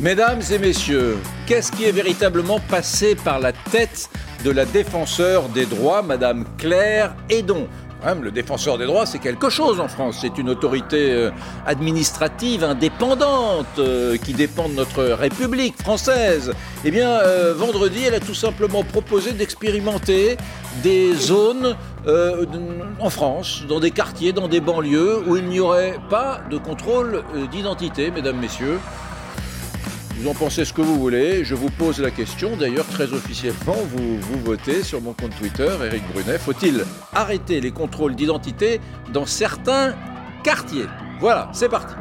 Mesdames et messieurs, qu'est-ce qui est véritablement passé par la tête de la défenseur des droits, Madame Claire Edon le défenseur des droits, c'est quelque chose en France. C'est une autorité euh, administrative indépendante euh, qui dépend de notre République française. Eh bien, euh, vendredi, elle a tout simplement proposé d'expérimenter des zones en France, dans des quartiers, dans des banlieues, où il n'y aurait pas de contrôle d'identité, mesdames, messieurs. Vous en pensez ce que vous voulez. Je vous pose la question. D'ailleurs, très officiellement, vous, vous votez sur mon compte Twitter, Eric Brunet. Faut-il arrêter les contrôles d'identité dans certains quartiers? Voilà, c'est parti.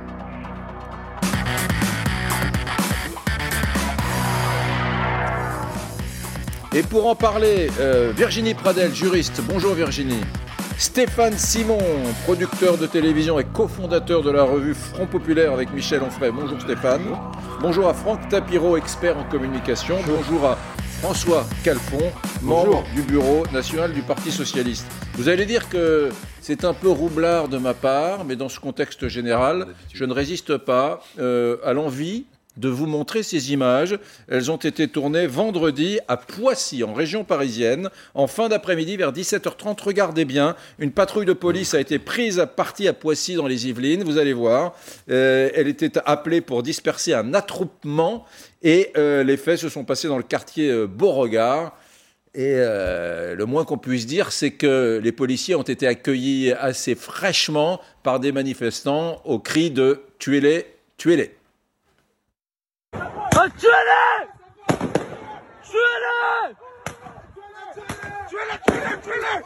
Et pour en parler, euh, Virginie Pradel, juriste. Bonjour Virginie. Stéphane Simon, producteur de télévision et cofondateur de la revue Front Populaire avec Michel Onfray. Bonjour Stéphane. Bonjour à Franck Tapiro, expert en communication. Bonjour à François Calfon, membre du bureau national du Parti socialiste. Vous allez dire que c'est un peu roublard de ma part, mais dans ce contexte général, je ne résiste pas euh, à l'envie de vous montrer ces images. Elles ont été tournées vendredi à Poissy, en région parisienne, en fin d'après-midi vers 17h30. Regardez bien, une patrouille de police a été prise à partie à Poissy dans les Yvelines, vous allez voir. Euh, elle était appelée pour disperser un attroupement et euh, les faits se sont passés dans le quartier euh, Beauregard. Et le moins qu'on puisse dire, c'est que les policiers ont été accueillis assez fraîchement par des manifestants au cri de tuez-les, tuez-les. Ah, tuez-les Tuez-les Tuez-les, tuez-les, tuez-les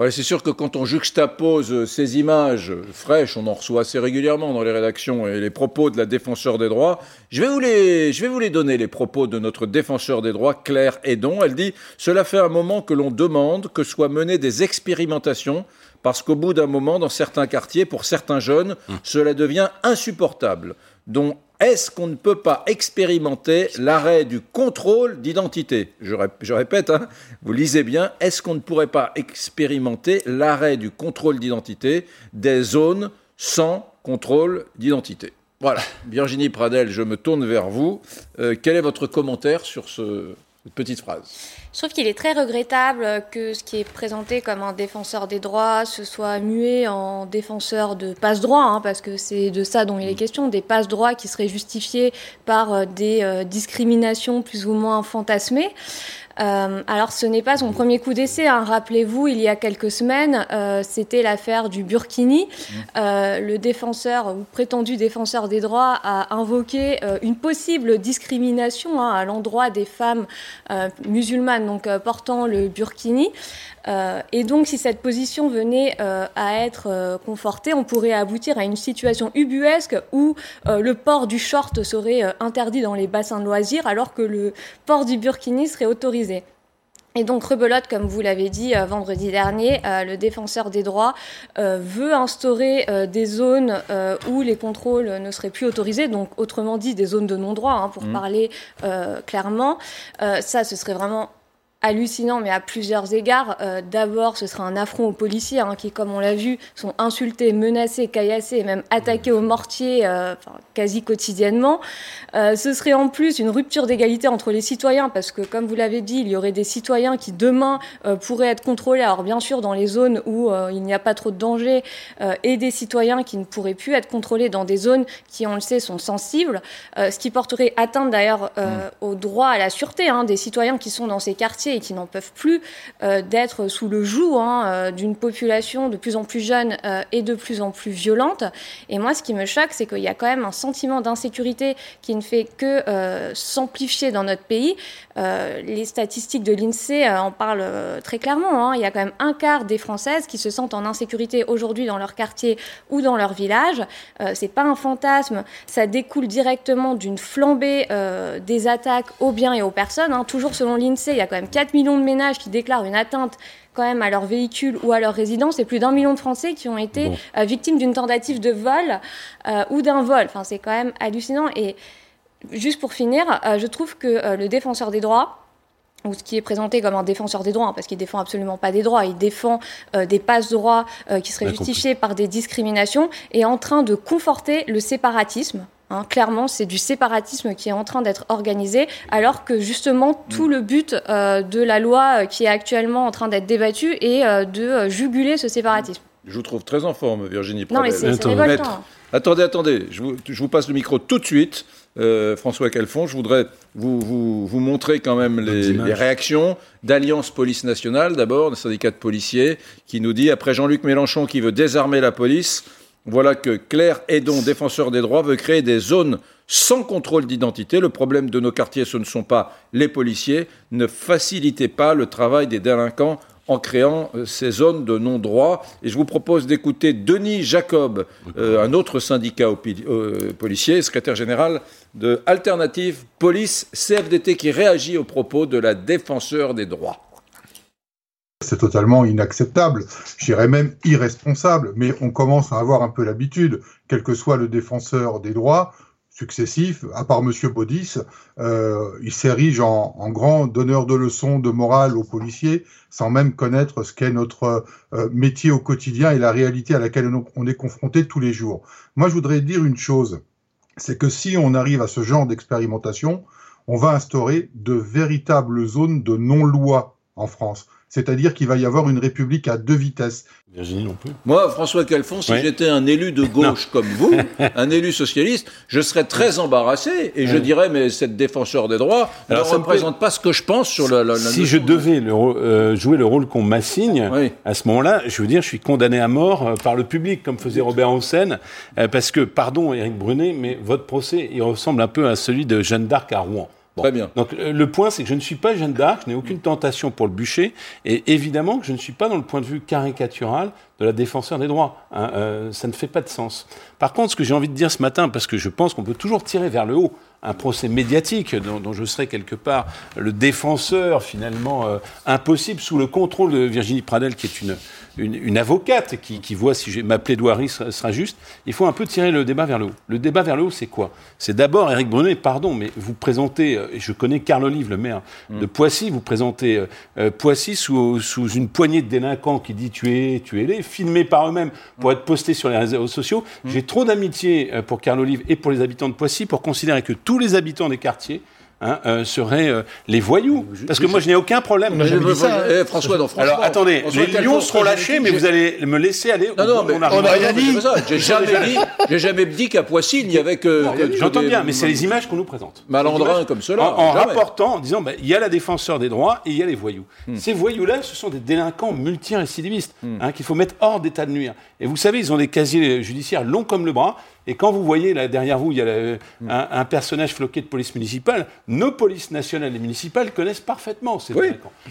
Ouais c'est sûr que quand on juxtapose ces images fraîches, on en reçoit assez régulièrement dans les rédactions, et les propos de la défenseur des droits, je vais vous les, je vais vous les donner, les propos de notre défenseur des droits, Claire Edon. Elle dit Cela fait un moment que l'on demande que soient menées des expérimentations, parce qu'au bout d'un moment, dans certains quartiers, pour certains jeunes, hum. cela devient insupportable. Dont est-ce qu'on ne peut pas expérimenter l'arrêt du contrôle d'identité je, répète, hein, vous lisez bien, est-ce qu'on ne pourrait pas expérimenter l'arrêt du contrôle d'identité des zones sans contrôle d'identité? Voilà, Virginie Pradel, je me tourne vers vous. Euh, quel est votre commentaire sur ce, cette petite phrase je trouve qu'il est très regrettable que ce qui est présenté comme un défenseur des droits se soit mué en défenseur de passe-droit, hein, parce que c'est de ça dont il est mm. question, des passe-droits qui seraient justifiés par euh, des euh, discriminations plus ou moins fantasmées. Euh, alors, ce n'est pas son premier coup d'essai. Hein. Rappelez-vous, il y a quelques semaines, euh, c'était l'affaire du Burkini. Mmh. Euh, le défenseur ou prétendu défenseur des droits a invoqué une possible discrimination hein, à l'endroit des femmes musulmanes, donc portant le Burkini. Et donc, si cette position venait à être confortée, on pourrait aboutir à une situation ubuesque où le port du short serait interdit dans les bassins de loisirs, alors que le port du burkini serait autorisé. Et donc, rebelote, comme vous l'avez dit vendredi dernier, le défenseur des droits veut instaurer des zones où les contrôles ne seraient plus autorisés, donc autrement dit des zones de non-droit, hein, pour mmh. parler clairement. ça, ce serait vraiment hallucinant, mais à plusieurs égards. Euh, d'abord, ce sera un affront aux policiers hein, qui, comme on l'a vu, sont insultés, menacés, caillassés et même attaqués au mortier euh, quasi quotidiennement. Euh, ce serait en plus une rupture d'égalité entre les citoyens parce que, comme vous l'avez dit, il y aurait des citoyens qui demain pourraient être contrôlés. Alors bien sûr, dans les zones où il n'y a pas trop de danger et des citoyens qui ne pourraient plus être contrôlés dans des zones qui, on le sait, sont sensibles, ce qui porterait atteinte d'ailleurs mmh. au droit à la sûreté hein, des citoyens qui sont dans ces quartiers et qui n'en peuvent plus euh, d'être sous le joug hein, euh, d'une population de plus en plus jeune euh, et de plus en plus violente. Et moi, ce qui me choque, c'est qu'il y a quand même un sentiment d'insécurité qui ne fait que s'amplifier dans notre pays. les statistiques de l'INSEE en parlent très clairement. Hein. Il y a quand même un quart des Françaises qui se sentent en insécurité aujourd'hui dans leur quartier ou dans leur village. c'est pas un fantasme, ça découle directement d'une flambée des attaques aux biens et aux personnes. Hein. Toujours selon l'INSEE, il y a quand même 4 millions de ménages qui déclarent une atteinte quand même à leur véhicule ou à leur résidence et plus d'un million de Français qui ont été euh, victimes d'une tentative de vol euh, ou d'un vol. Enfin, c'est quand même hallucinant et juste pour finir, je trouve que le défenseur des droits, ou ce qui est présenté comme un défenseur des droits, hein, parce qu'il défend absolument pas des droits, il défend des passe-droits qui seraient justifiés par des discriminations, est en train de conforter le séparatisme. Hein, clairement, c'est du séparatisme qui est en train d'être organisé, alors que justement tout le but euh, de la loi euh, qui est actuellement en train d'être débattue est euh, de juguler ce séparatisme. Je vous trouve très en forme, Virginie Non, mais c'est révoltant. Attendez, attendez, je vous, je vous, passe le micro tout de suite. François Calfon, je voudrais vous, vous, vous montrer quand même les, les réactions d'Alliance Police Nationale, d'abord, le syndicat de policiers, qui nous dit, après Jean-Luc Mélenchon qui veut désarmer la police, voilà que Claire Edon, défenseur des droits, veut créer des zones sans contrôle d'identité. Le problème de nos quartiers, ce ne sont pas les policiers. Ne facilitez pas le travail des délinquants en créant euh, ces zones de non-droit. Et je vous propose d'écouter Denis Jacob, euh, un autre syndicat euh, policier, secrétaire général de Alternative Police CFDT, qui réagit aux propos de la défenseur des droits. C'est totalement inacceptable, j'irais même irresponsable, mais on commence à avoir un peu l'habitude, quel que soit le défenseur des droits successifs, à part Monsieur Baudis, euh, il s'érige en, grand donneur de leçons de morale aux policiers, sans même connaître ce qu'est notre euh, métier au quotidien et la réalité à laquelle on est confronté tous les jours. Moi, je voudrais dire une chose, c'est que si on arrive à ce genre d'expérimentation, on va instaurer de véritables zones de non-loi en France c'est-à-dire qu'il va y avoir une république à deux vitesses. Virginie non plus. Moi, François Calfon, si j'étais un élu de gauche comme vous, un élu socialiste, je serais très embarrassé et je dirais, mais cette défenseur des droits ne représente pas ce que je pense sur la. si je devais euh, jouer le rôle qu'on m'assigne, à ce moment-là, je veux dire, je suis condamné à mort euh, par le public, comme faisait Robert Hossein, euh, parce que, pardon, Éric Brunet, mais votre procès, il ressemble un peu à celui de Jeanne d'Arc à Rouen. Très bien. Donc euh, le point, c'est que je ne suis pas Jeanne d'Arc, je n'ai aucune tentation pour le bûcher, et évidemment que je ne suis pas dans le point de vue caricatural de la défenseur des droits. Hein, euh, ça ne fait pas de sens. Par contre, ce que j'ai envie de dire ce matin, parce que je pense qu'on peut toujours tirer vers le haut un procès médiatique dont, je serai quelque part le défenseur finalement euh, impossible sous le contrôle de Virginie Pradel, qui est une une, avocate qui, voit si ma plaidoirie sera, juste, il faut un peu tirer le débat vers le haut. Le débat vers le haut, c'est quoi? C'est d'abord, Éric Brunet, pardon, mais vous présentez, euh, je connais Carl Olive, le maire de mm. Poissy, vous présentez euh, euh, Poissy sous, sous, une poignée de délinquants qui dit tuez, tuez-les, filmés par eux-mêmes pour être postés sur les réseaux sociaux. Mm. J'ai trop d'amitié pour Carl Olive et pour les habitants de Poissy pour considérer que tous les habitants des quartiers Hein, euh, seraient euh, les voyous. Parce que moi, je n'ai aucun problème. Moi, dit ça. Eh, François, non, Alors, attendez, les lions seront lâchés, mais vous allez me laisser aller. Non, non, mais on n'a rien dit. J'ai jamais dit, j'ai jamais dit qu'à Poissy, il n'y avait que. J'entends bien, mais c'est les images qu'on nous présente. Malandrins comme cela. En, rapportant, en disant, bah, il y a la défenseur des droits et il y a les voyous. Hmm. Ces voyous-là, ce sont des délinquants multirécidivistes hmm. hein, qu'il faut mettre hors d'état de nuire. Et vous savez, ils ont des casiers judiciaires longs comme le bras. Et quand vous voyez là derrière vous, il y a un, personnage floqué de police municipale, nos polices nationales et municipales connaissent parfaitement ces oui.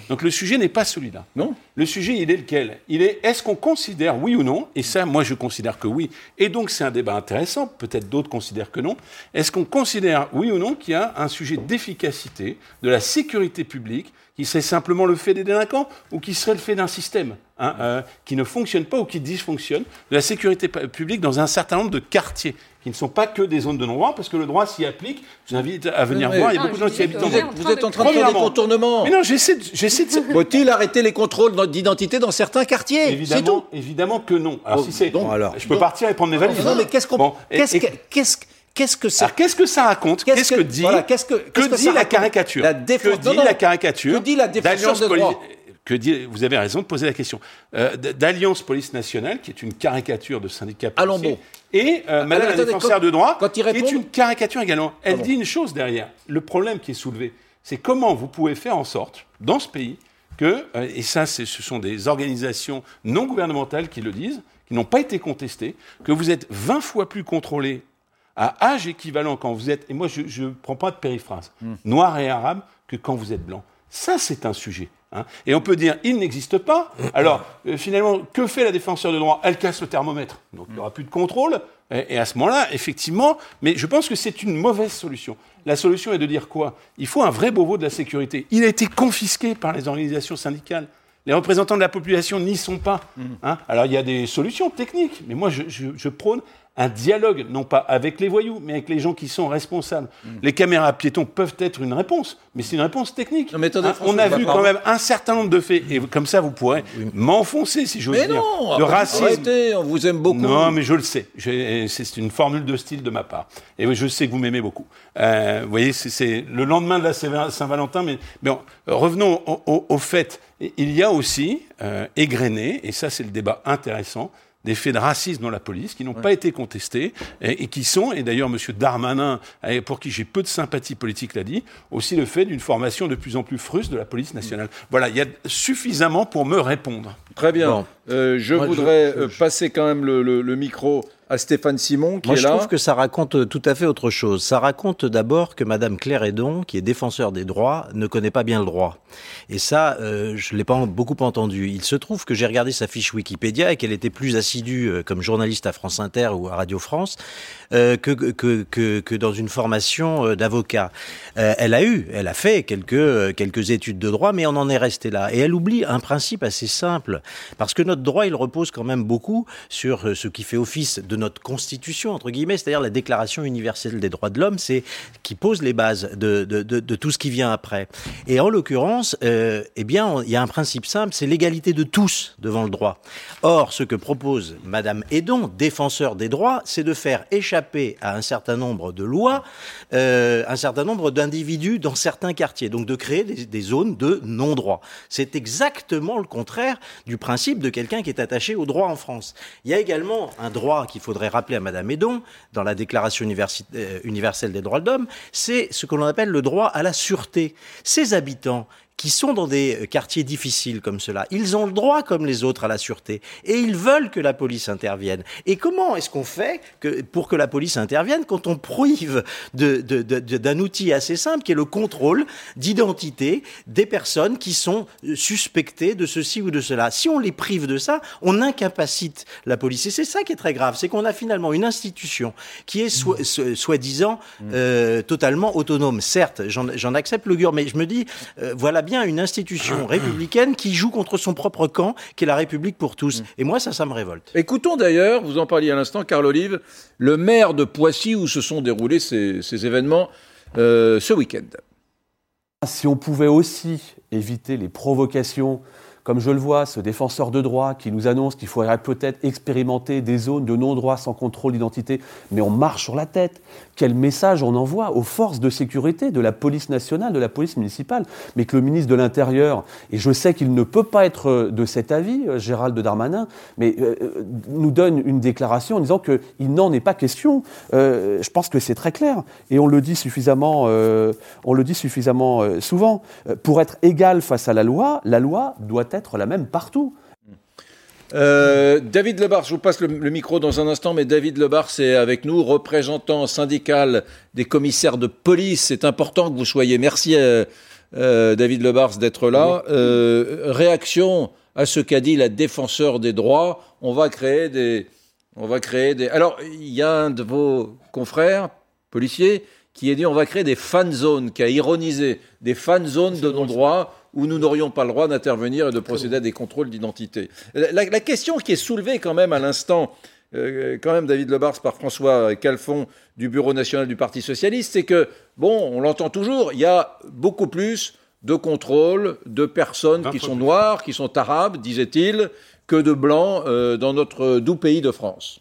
Donc le sujet n'est pas celui-là. Non. Le sujet, il est lequel? Il est est-ce qu'on considère, oui ou non, et ça, moi je considère que oui, et donc c'est un débat intéressant, peut-être d'autres considèrent que non, est-ce qu'on considère, oui ou non, qu'il y a un sujet d'efficacité, de la sécurité publique, qui serait simplement le fait des délinquants ou qui serait le fait d'un système hein, euh, qui ne fonctionne pas ou qui dysfonctionne, de la sécurité publique dans un certain nombre de quartiers qui ne sont pas que des zones de non-droit, parce que le droit s'y applique. Je vous invite à venir voir, il y a beaucoup de gens qui habitent vous, êtes, vous êtes en train de faire des contournements. Mais non, j'essaie de... Faut-il arrêter les contrôles d'identité dans certains quartiers? Évidemment, tout. évidemment que non. Alors, si c'est... alors, je peux partir et prendre mes valises. Non, mais qu'est-ce qu'on... qu'est-ce Qu'est-ce que ça Qu'est-ce que ça raconte Qu'est-ce que, dit que, la caricature Que dit la caricature Que dit la défense de droit que dit, vous avez raison de poser la question, euh, d'Alliance Police Nationale, qui est une caricature de syndicat policier, et euh, Madame la défenseur de droit, qui est une caricature également. Elle dit une chose derrière. Le problème qui est soulevé, c'est comment vous pouvez faire en sorte, dans ce pays, que, euh, et ça ce sont des organisations non gouvernementales qui le disent, qui n'ont pas été contestées, que vous êtes 20 fois plus contrôlé à âge équivalent quand vous êtes, et moi je ne prends pas de périphrase, hmm. noir et arabe, que quand vous êtes blanc. Ça, c'est un sujet. Hein. Et on peut dire, il n'existe pas. Alors, euh, finalement, que fait la défenseur de droit? Elle casse le thermomètre. Donc, il n'y aura plus de contrôle. Et, à ce moment-là, effectivement, mais je pense que c'est une mauvaise solution. La solution est de dire quoi? Il faut un vrai Beauvau de la sécurité. Il a été confisqué par les organisations syndicales. Les représentants de la population n'y sont pas. Hmm. Hein. Alors, il y a des solutions techniques, mais moi, je prône un dialogue, non pas avec les voyous, mais avec les gens qui sont responsables. Mm. Les caméras piétons peuvent être une réponse, mais c'est une réponse technique. Non, mais attendez, Hein, on a vu quand même un certain nombre de faits, et comme ça vous pourrez m'enfoncer, si j'ose Mais dire. non Le racisme. Arrêtez, on vous aime beaucoup. Non, mais je le sais. C'est une formule de style de ma part. Et je sais que vous m'aimez beaucoup. Euh, vous voyez, c'est- le lendemain de la Saint- Saint-Valentin. Mais, mais revenons au, au- au fait. Il y a aussi euh, égrené, et ça c'est le débat intéressant, des faits de racisme dans la police qui n'ont pas été contestés et, et qui sont, et d'ailleurs M. Darmanin, euh, pour qui j'ai peu de sympathie politique, l'a dit, aussi le fait d'une formation de plus en plus fruste de la police nationale. Voilà, il y a suffisamment pour me répondre. Très bien. Bon. Euh, je Moi, voudrais je- euh, passer quand même le, le- le micro à Stéphane Simon, qui Moi, est je là. trouve que ça raconte euh, tout à fait autre chose. Ça raconte d'abord que Madame Claire Edon, qui est défenseur des droits, ne connaît pas bien le droit. Et ça, euh, je l'ai pas beaucoup entendu. Il se trouve que j'ai regardé sa fiche Wikipédia et qu'elle était plus assidue euh, comme journaliste à France Inter ou à Radio France euh, que, que, que, que dans une formation d'avocat. Elle a eu, elle a fait quelques, quelques études de droit, mais on en est resté là. Et elle oublie un principe assez simple, parce que notre droit, il repose quand même beaucoup sur ce qui fait office de notre constitution, entre guillemets, c'est-à-dire la Déclaration universelle des droits de l'homme, c'est qui pose les bases de, tout ce qui vient après. Et en l'occurrence, euh, eh bien, il y a un principe simple, c'est l'égalité de tous devant le droit. Or, ce que propose Madame Edon, défenseur des droits, c'est de faire échapper à un certain nombre de lois, euh, un certain nombre d'individus dans certains quartiers, donc de créer des, des zones de non-droit. C'est exactement le contraire du principe de quelqu'un qui est attaché au droit en France. Il y a également un droit qu'il faudrait rappeler à Madame Edon dans la Déclaration euh, universelle des droits de l'homme, c'est ce que l'on appelle le droit à la sûreté. Ces habitants qui sont dans des euh, quartiers difficiles comme cela, ils ont le droit comme les autres à la sûreté et ils veulent que la police intervienne. Et comment est-ce qu'on fait que, pour que la police intervienne quand on prive de- de- de- de- d'un outil assez simple qui est le contrôle d'identité des personnes qui sont euh, suspectées de ceci ou de cela? Si on les prive de ça, on incapacite la police. Et c'est ça qui est très grave, c'est qu'on a finalement une institution qui est so- soi-disant euh, totalement autonome. Certes, j'en j'en accepte l'augure, mais je me dis, euh, voilà bien une institution républicaine qui joue contre son propre camp, qui est la République pour tous. Et moi, ça, ça me révolte. Écoutons d'ailleurs, vous en parliez à l'instant, Carl Olive, le maire de Poissy où se sont déroulés ces, ces événements euh, ce week-end. Si on pouvait aussi éviter les provocations, comme je le vois, ce défenseur de droit qui nous annonce qu'il faudrait peut-être expérimenter des zones de non-droit sans contrôle d'identité, mais on marche sur la tête. Quel message on envoie aux forces de sécurité de la police nationale, de la police municipale, mais que le ministre de l'Intérieur, et je sais qu'il ne peut pas être euh, de cet avis, euh, Gérald Darmanin, mais euh, nous donne une déclaration en disant qu'il n'en est pas question. Je pense que c'est très clair, et on le dit suffisamment, on le dit suffisamment souvent. Pour être égal face à la loi, la loi doit être la même partout. Euh, David Lebar, je vous passe le, le micro dans un instant, mais David Lebar est avec nous, représentant syndical des commissaires de police. C'est important que vous soyez. Merci euh, euh, David Lebars d'être là. Réaction à ce qu'a dit la défenseur des droits. On va créer des, on va créer des. Alors il y a un de vos confrères policiers qui a dit on va créer des fan zones, qui a ironisé des fan zones de non-droit où nous n'aurions pas le droit d'intervenir et de procéder à des contrôles d'identité. La, question qui est soulevée quand même à l'instant, euh, quand même David Lebars par François Calfon du Bureau national du Parti socialiste, c'est que, bon, on l'entend toujours, il y a beaucoup plus de contrôles de personnes qui sont noires, qui sont arabes, disait-il, que de blancs euh, dans notre doux pays de France.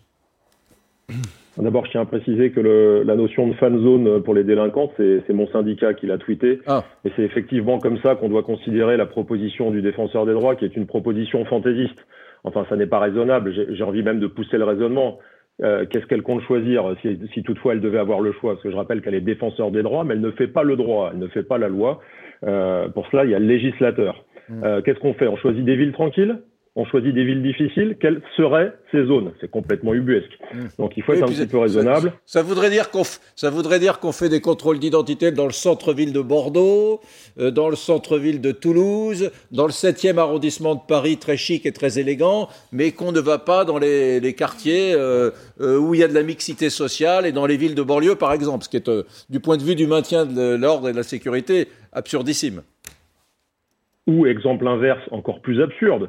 D'abord, je tiens à préciser que le- la notion de fan zone pour les délinquants, c'est mon syndicat qui l'a tweeté. Ah. Et c'est effectivement comme ça qu'on doit considérer la proposition du défenseur des droits, qui est une proposition fantaisiste. Enfin, ça n'est pas raisonnable. J'ai envie même de pousser le raisonnement. Euh, Qu'est-ce qu'elle compte choisir si, si toutefois elle devait avoir le choix? Parce que je rappelle qu'elle est défenseur des droits, mais elle ne fait pas le droit, elle ne fait pas la loi. Euh, pour cela, il y a le législateur. Euh, Qu'est-ce qu'on fait? On choisit des villes tranquilles? On choisit des villes difficiles, quelles seraient ces zones? C'est complètement ubuesque. Donc il faut être Oui, un petit peu raisonnable. Ça, ça voudrait dire qu'on f- ça voudrait dire qu'on fait des contrôles d'identité dans le centre-ville de Bordeaux, euh, dans le centre-ville de Toulouse, dans le 7e arrondissement de Paris, très chic et très élégant, mais qu'on ne va pas dans les, les quartiers euh, euh, où il y a de la mixité sociale et dans les villes de banlieue, par exemple, ce qui est, du point de vue du maintien de l'ordre et de la sécurité, absurdissime. Ou exemple inverse, encore plus absurde,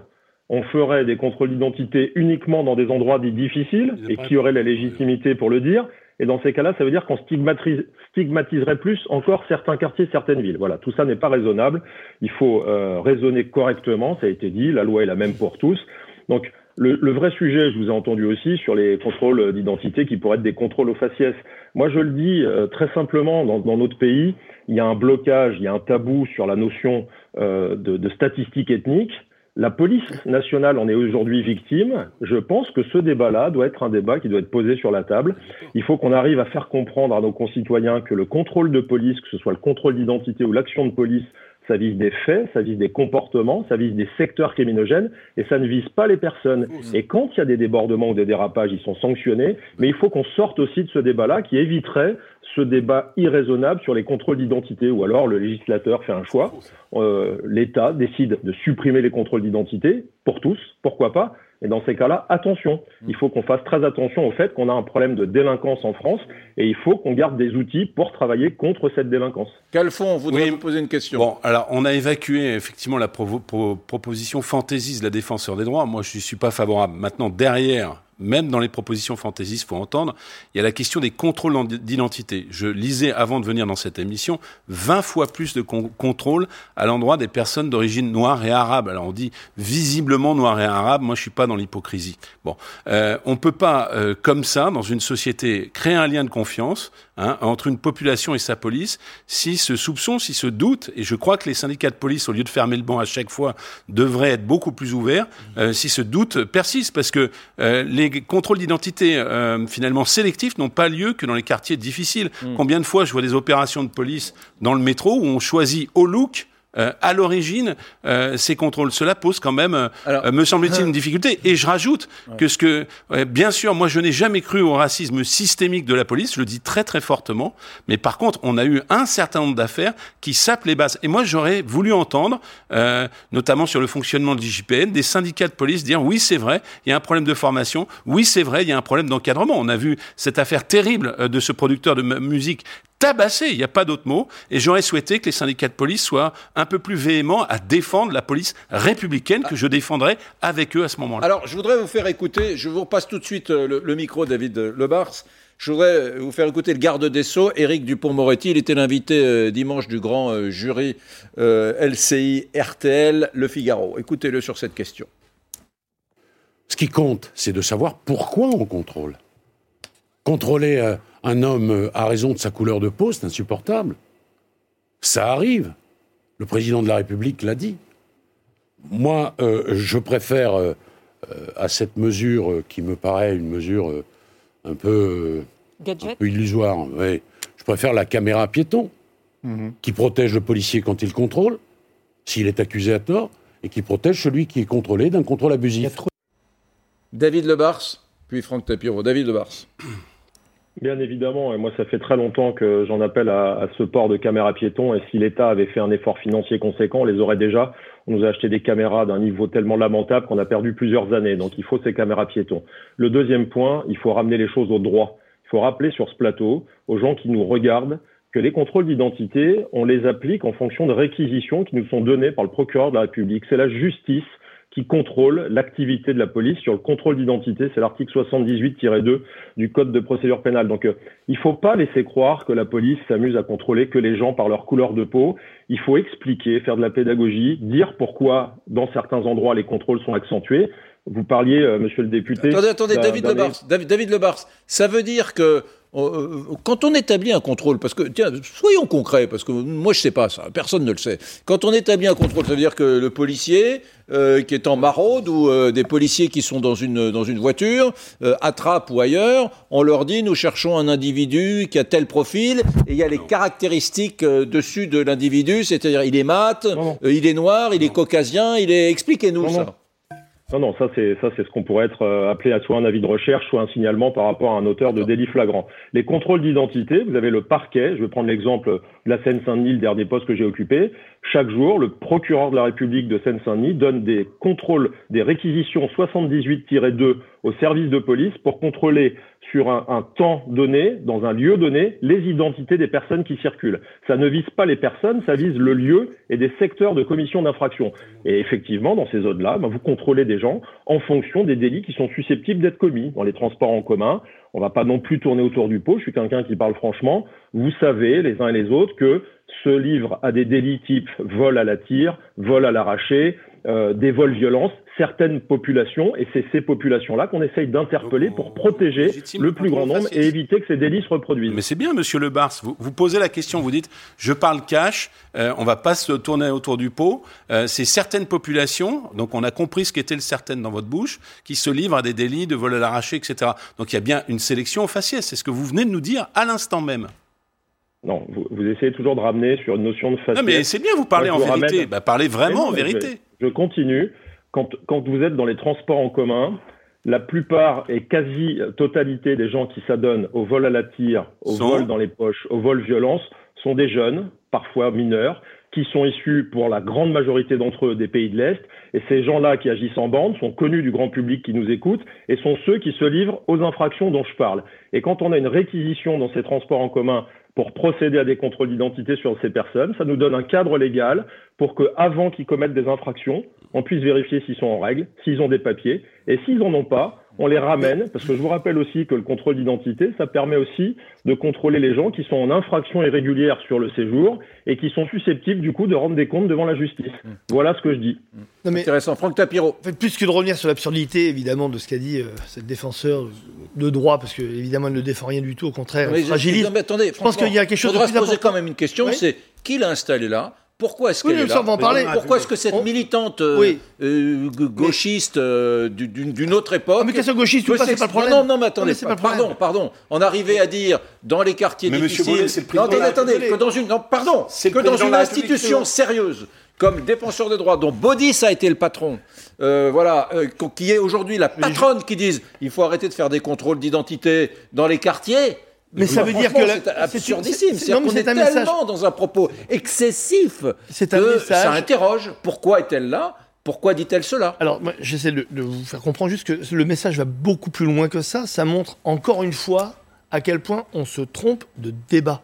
on ferait des contrôles d'identité uniquement dans des endroits dits difficiles et qui auraient la légitimité pour le dire. Et dans ces cas-là, ça veut dire qu'on stigmatiserait plus encore certains quartiers, certaines villes. Voilà, tout ça n'est pas raisonnable. Il faut euh, raisonner correctement, ça a été dit, la loi est la même pour tous. Donc, le, le, vrai sujet, je vous ai entendu aussi sur les contrôles d'identité qui pourraient être des contrôles aux faciès. Moi, je le dis euh, très simplement, dans, dans, notre pays, il y a un blocage, il y a un tabou sur la notion euh, de, de statistiques ethniques. La police nationale en est aujourd'hui victime. Je pense que ce débat-là doit être un débat qui doit être posé sur la table. Il faut qu'on arrive à faire comprendre à nos concitoyens que le contrôle de police, que ce soit le contrôle d'identité ou l'action de police, ça vise des faits, ça vise des comportements, ça vise des secteurs criminogènes et ça ne vise pas les personnes. Et quand il y a des débordements ou des dérapages, ils sont sanctionnés, mais il faut qu'on sorte aussi de ce débat-là qui éviterait ce débat irraisonnable sur les contrôles d'identité, ou alors le législateur fait un choix, euh, l'État décide de supprimer les contrôles d'identité pour tous, pourquoi pas, et dans ces cas-là, attention, il faut qu'on fasse très attention au fait qu'on a un problème de délinquance en France et il faut qu'on garde des outils pour travailler contre cette délinquance. Calfon, vous voudrait vous poser une question. Bon, alors on a évacué effectivement la proposition fantaisise de la défenseur des droits. Moi, je ne suis pas favorable. Maintenant, derrière, même dans les propositions fantaisistes, faut entendre, il y a la question des contrôles d'identité. Je lisais avant de venir dans cette émission 20 fois plus de contrôles à l'endroit des personnes d'origine noire et arabe. Alors on dit visiblement noir et arabe. Moi, je suis pas dans l'hypocrisie. Bon, euh, on peut pas euh, comme ça dans une société créer un lien de confiance hein, entre une population et sa police si ce soupçon, si ce doute, et je crois que les syndicats de police, au lieu de fermer le banc à chaque fois, devraient être beaucoup plus ouverts. Euh, si ce doute persiste, parce que euh, les les contrôles d'identité euh, finalement sélectifs n'ont pas lieu que dans les quartiers difficiles. Hmm. Combien de fois je vois des opérations de police dans le métro où on choisit au look euh, à l'origine euh, ces contrôles. Cela pose quand même, euh, me semble-t-il, une difficulté. Et je rajoute que ce que, bien sûr, moi je n'ai jamais cru au racisme systémique de la police, je le dis très très fortement, mais par contre, on a eu un certain nombre d'affaires qui sapent les bases. Et moi j'aurais voulu entendre, notamment sur le fonctionnement de l'IGPN, des syndicats de police dire oui c'est vrai, il y a un problème de formation, oui c'est vrai, il y a un problème d'encadrement. On a vu cette affaire terrible de ce producteur de musique tabassé, il n'y a pas d'autre mot, et j'aurais souhaité que les syndicats de police soient un peu plus véhéments à défendre la police républicaine que je défendrai avec eux à ce moment-là. Alors, je voudrais vous faire écouter, je vous repasse tout de suite euh, le, micro, David Lebars. Je voudrais vous faire écouter le garde des Sceaux, Éric Dupont-Moretti. Il était l'invité euh, dimanche du grand euh, jury LCI RTL Le Figaro. Écoutez-le sur cette question. Ce qui compte, c'est de savoir pourquoi on contrôle. Contrôler un homme a raison de sa couleur de peau, c'est insupportable. Ça arrive. Le président de la République l'a dit. Moi, euh, je préfère euh, à cette mesure euh, qui me paraît une mesure un peu, illusoire. Je préfère la caméra piéton mhm. qui protège le policier quand il contrôle, s'il est accusé à tort, et qui protège celui qui est contrôlé d'un contrôle abusif. David Lebars, puis Franck Tapiro. David Lebars. Bien évidemment, et moi ça fait très longtemps que j'en appelle à, ce port de caméras piétons, et si l'État avait fait un effort financier conséquent, on les aurait déjà. On nous a acheté des caméras d'un niveau tellement lamentable qu'on a perdu plusieurs années, donc il faut ces caméras piétons. Le deuxième point, il faut ramener les choses au droit. Il faut rappeler sur ce plateau, aux gens qui nous regardent, que les contrôles d'identité, on les applique en fonction de réquisitions qui nous sont données par le procureur de la République. C'est la justice qui contrôle l'activité de la police sur le contrôle d'identité. C'est l'article 78-2 du Code de procédure pénale. Donc, euh, il ne faut pas laisser croire que la police s'amuse à contrôler que les gens par leur couleur de peau. Il faut expliquer, faire de la pédagogie, dire pourquoi dans certains endroits les contrôles sont accentués. Vous parliez, euh, monsieur le député. Attendez, attendez, David Lebars, David, David Lebars, ça veut dire que quand on établit un contrôle, parce que, tiens, soyons concrets, parce que moi je sais pas ça, personne ne le sait. Quand on établit un contrôle, ça veut dire que le policier euh, qui est en maraude ou des policiers qui sont dans une, dans une voiture attrapent ou ailleurs, on leur dit nous cherchons un individu qui a tel profil et il y a les caractéristiques dessus de l'individu, c'est-à-dire il est mat, il est noir, il est caucasien, il est. Expliquez-nous ça. Non, non, ça c'est ça c'est ce qu'on pourrait être euh, appelé à soit un avis de recherche, soit un signalement par rapport à un auteur de délit flagrant. Les contrôles d'identité, vous avez le parquet. Je vais prendre l'exemple de la Seine-Saint-Denis, le dernier poste que j'ai occupé. Chaque jour, le procureur de la République de Seine-Saint-Denis donne des contrôles, des réquisitions 78-2 au service de police pour contrôler sur un, temps donné, dans un lieu donné, les identités des personnes qui circulent. Ça ne vise pas les personnes, ça vise le lieu et des secteurs de commission d'infraction. Et effectivement, dans ces zones-là, ben, vous contrôlez des gens en fonction des délits qui sont susceptibles d'être commis. Dans les transports en commun, on va pas non plus tourner autour du pot. Je suis quelqu'un qui parle franchement. Vous savez, les uns et les autres, que ce livre a des délits type vol à la tire, vol à l'arraché, euh, des vols violences, certaines populations, et c'est ces populations-là qu'on essaye d'interpeller pour protéger le plus grand nombre et éviter que ces délits se reproduisent. Mais c'est bien, monsieur Le Bars, vous, vous, posez la question, vous dites, je parle cash, euh, on va pas se tourner autour du pot, euh, c'est certaines populations, donc on a compris ce qu'était le certaine dans votre bouche, qui se livrent à des délits de vol à l'arraché, etc. Donc il y a bien une sélection au faciès, c'est ce que vous venez de nous dire à l'instant même. Non, vous, vous, essayez toujours de ramener sur une notion de faciès. Non, mais c'est bien, vous parlez en vérité. Ramène... Bah, parlez vraiment non, en vérité. Je, je continue. Quand, quand, vous êtes dans les transports en commun, la plupart et quasi-totalité des gens qui s'adonnent au vol à la tire, au vol dans les poches, au vol violence, sont des jeunes, parfois mineurs, qui sont issus pour la grande majorité d'entre eux des pays de l'Est. Et ces gens-là qui agissent en bande sont connus du grand public qui nous écoute et sont ceux qui se livrent aux infractions dont je parle. Et quand on a une réquisition dans ces transports en commun pour procéder à des contrôles d'identité sur ces personnes. Ça nous donne un cadre légal pour que, avant qu'ils commettent des infractions, on puisse vérifier s'ils sont en règle, s'ils ont des papiers, et s'ils en ont pas, on les ramène, parce que je vous rappelle aussi que le contrôle d'identité, ça permet aussi de contrôler les gens qui sont en infraction irrégulière sur le séjour et qui sont susceptibles du coup de rendre des comptes devant la justice. Mmh. Voilà ce que je dis. Non mais, Intéressant. Franck Tapiro. En fait, plus que de revenir sur l'absurdité, évidemment, de ce qu'a dit euh, cette défenseur de droit, parce que évidemment, elle ne défend rien du tout, au contraire, elle fragilise. Non, mais attendez, je pense qu'il y a quelque chose de plus important. quand même une question, oui c'est qui l'a installé là? Pourquoi est-ce oui, qu'elle est là là en parler. Pourquoi est-ce que cette on... militante euh, oui. euh, gauchiste euh, d'une autre époque ah, Mais qu'elle soit gauchiste ou pas, c'est pas le problème. Non, non, mais attendez, non, mais pas pardon, pardon. On arrivait à dire dans les quartiers mais difficiles. C'est le président non, attendez, attendez, que dans une, non, pardon, que dans une institution sérieuse comme défenseur des droits, dont Baudis a été le patron, euh, voilà, euh, qui est aujourd'hui la patronne qui disent il faut arrêter de faire des contrôles d'identité dans les quartiers. Mais ça veut dire que c'est absurdissime. C'est qu'on est, est tellement message... dans un propos excessif c'est que message... ça interroge. Pourquoi est-elle là? Pourquoi dit-elle cela? Alors, moi, j'essaie de, de, vous faire comprendre juste que le message va beaucoup plus loin que ça. Ça montre encore une fois à quel point on se trompe de débat.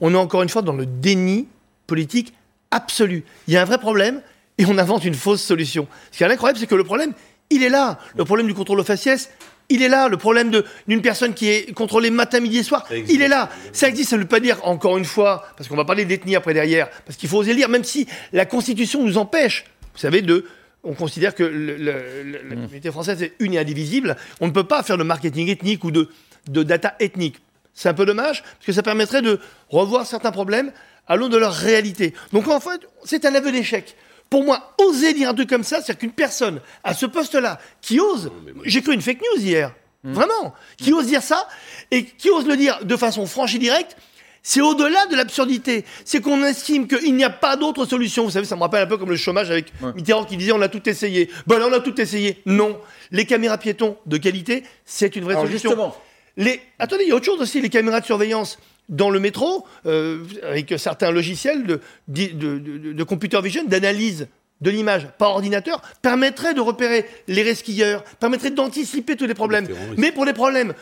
On est encore une fois dans le déni politique absolu. Il y a un vrai problème et on invente une fausse solution. Ce qui est incroyable, c'est que le problème, il est là. Le problème du contrôle aux faciès, il est là. Le problème d'une personne qui est contrôlée matin, midi et soir, il est là. Ça existe, ça ne veut pas dire, encore une fois, parce qu'on va parler d'ethnie après derrière, parce qu'il faut oser lire, même si la Constitution nous empêche, vous savez, de... On considère que le, le, le, la communauté française est une et indivisible. On ne peut pas faire de marketing ethnique ou de, de data ethnique. C'est un peu dommage, parce que ça permettrait de revoir certains problèmes à l'aune de leur réalité. Donc en fait, c'est un aveu d'échec. Pour moi, oser dire un truc comme ça, c'est-à-dire qu'une personne à ce poste-là, qui ose, j'ai cru une fake news hier, mmh. vraiment, qui mmh. ose dire ça, et qui ose le dire de façon franche et directe, c'est au-delà de l'absurdité. C'est qu'on estime qu'il n'y a pas d'autre solution. Vous savez, ça me rappelle un peu comme le chômage avec ouais. Mitterrand qui disait on a tout essayé. Ben là, on a tout essayé. Non. Les caméras piétons de qualité, c'est une vraie Alors solution. Justement. Les... Attendez, il y a autre chose aussi, les caméras de surveillance dans le métro, euh, avec certains logiciels de, de, de, de computer vision, d'analyse de l'image par ordinateur, permettrait de repérer les resquilleurs, permettrait d'anticiper tous les problèmes. Mais pour les problèmes,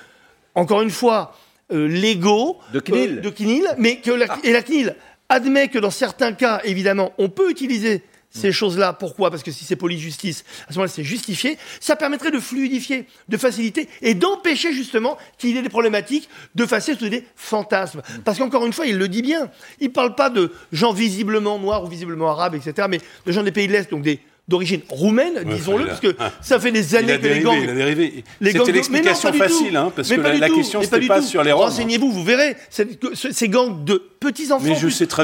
encore une fois, euh, légaux, de CNIL, euh, de CNIL mais que la, ah. et la CNIL admet que dans certains cas, évidemment, on peut utiliser ces choses-là. Pourquoi? Parce que si c'est police-justice, à ce moment-là, c'est justifié. Ça permettrait de fluidifier, de faciliter et d'empêcher justement qu'il y ait des problématiques de faciès ou des fantasmes. Parce qu'encore une fois, il le dit bien. Il ne parle pas de gens visiblement noirs ou visiblement arabes, etc., mais de gens des pays de l'Est, donc des d'origine roumaine, ouais, disons-le, parce que ça fait des années que les gangs... Il a dérivé. C'était l'explication facile, hein, parce mais que la, la question, c'était pas, pas sur les Roms. Renseignez-vous, vous verrez, ces gangs de petits-enfants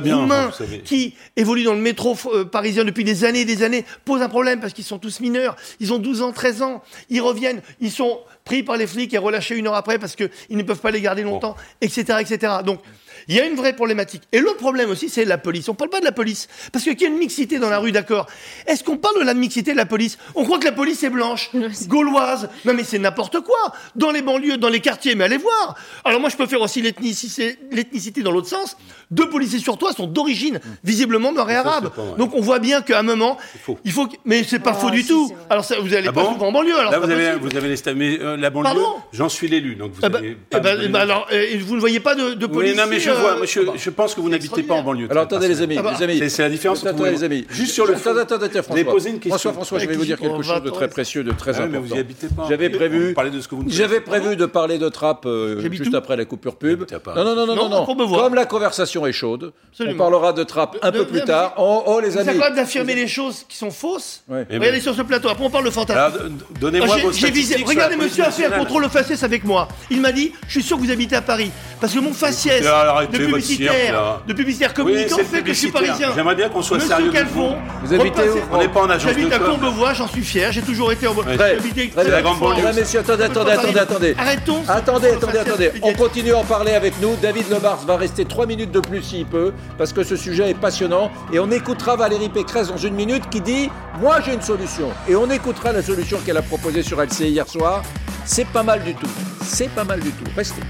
roumains qui évoluent dans le métro euh, parisien depuis des années et des années, posent un problème parce qu'ils sont tous mineurs, ils ont 12 ans, 13 ans, ils reviennent, ils sont pris par les flics et relâchés une heure après parce qu'ils ne peuvent pas les garder longtemps, bon. etc., etc. Donc, Il y a une vraie problématique. Et l'autre problème aussi, c'est la police. On parle pas de la police. Parce qu'il y a une mixité dans la rue, d'accord. Est-ce qu'on parle de la mixité de la police On croit que la police est blanche, gauloise. Non mais c'est n'importe quoi. Dans les banlieues, dans les quartiers, mais allez voir. Alors moi, je peux faire aussi l'ethnicité dans l'autre sens. Deux policiers sur toi sont d'origine, visiblement nord et arabe. Donc on voit bien qu'à un moment, faux. il faut que... Mais c'est pas Ah, faux du si, tout. Alors ça, vous allez Ah pas bon souvent en banlieue. Alors Là, c'est vous avez, vous avez les mais euh, la banlieue, j'en suis l'élu, donc vous Eh ben, avez eh pas besoin eh me alors, euh, vous ne voyez pas de, de Oui, policiers non, mais je euh, vois, je, ah je pense que vous n'habitez pas en banlieue. Alors attendez les amis, Ah les amis. C'est- c'est la différence entre les amis. Juste sur le fond. Attendez, attendez, François. posé une question. François, François, je vais vous dire quelque chose de très précieux, de très Ah oui, mais important. vous y habitez pas. J'avais prévu- Vous parlez de ce que vous nous J'avais prévu de parler de trappe euh, juste après la coupure pub. Non, non, non, non, Non. Comme la conversation est chaude, on parlera de trappe un peu plus de- tard. Oh, oh, les C'est amis. capable d'affirmer les choses qui sont fausses. Eh Regardez sur ce plateau, après on parle de fantasme. Donnez-moi Ah, j'ai- vos statistiques. Regardez, monsieur a fait un contrôle faciès avec moi. Il m'a dit, je suis sûr que vous habitez à Paris. Parce que mon faciès alors, arrêtez de votre publicitaire, cirque, là. de publicitaire Oui, communicant c'est fait que je suis publicitaire. parisien. J'aimerais bien qu'on soit Monsieur sérieux. Calfon, Vous habitez où On n'est pas en agence J'habite de à com. Courbevois, j'en suis fier. J'ai toujours été en. Très- très la grande banlieue. Messieurs, attendez, attendez, attendez, attendez. Arrêtons. Attendez, attendez, attendez. On continue à en parler avec nous. David Lebars va rester trois minutes de plus s'il peut, parce que ce sujet est passionnant. Et on écoutera Valérie Pécresse dans une minute qui dit Moi j'ai une solution. Et on écoutera la solution qu'elle a proposée sur LCI hier soir. C'est pas mal du tout. C'est pas mal du tout. Restez.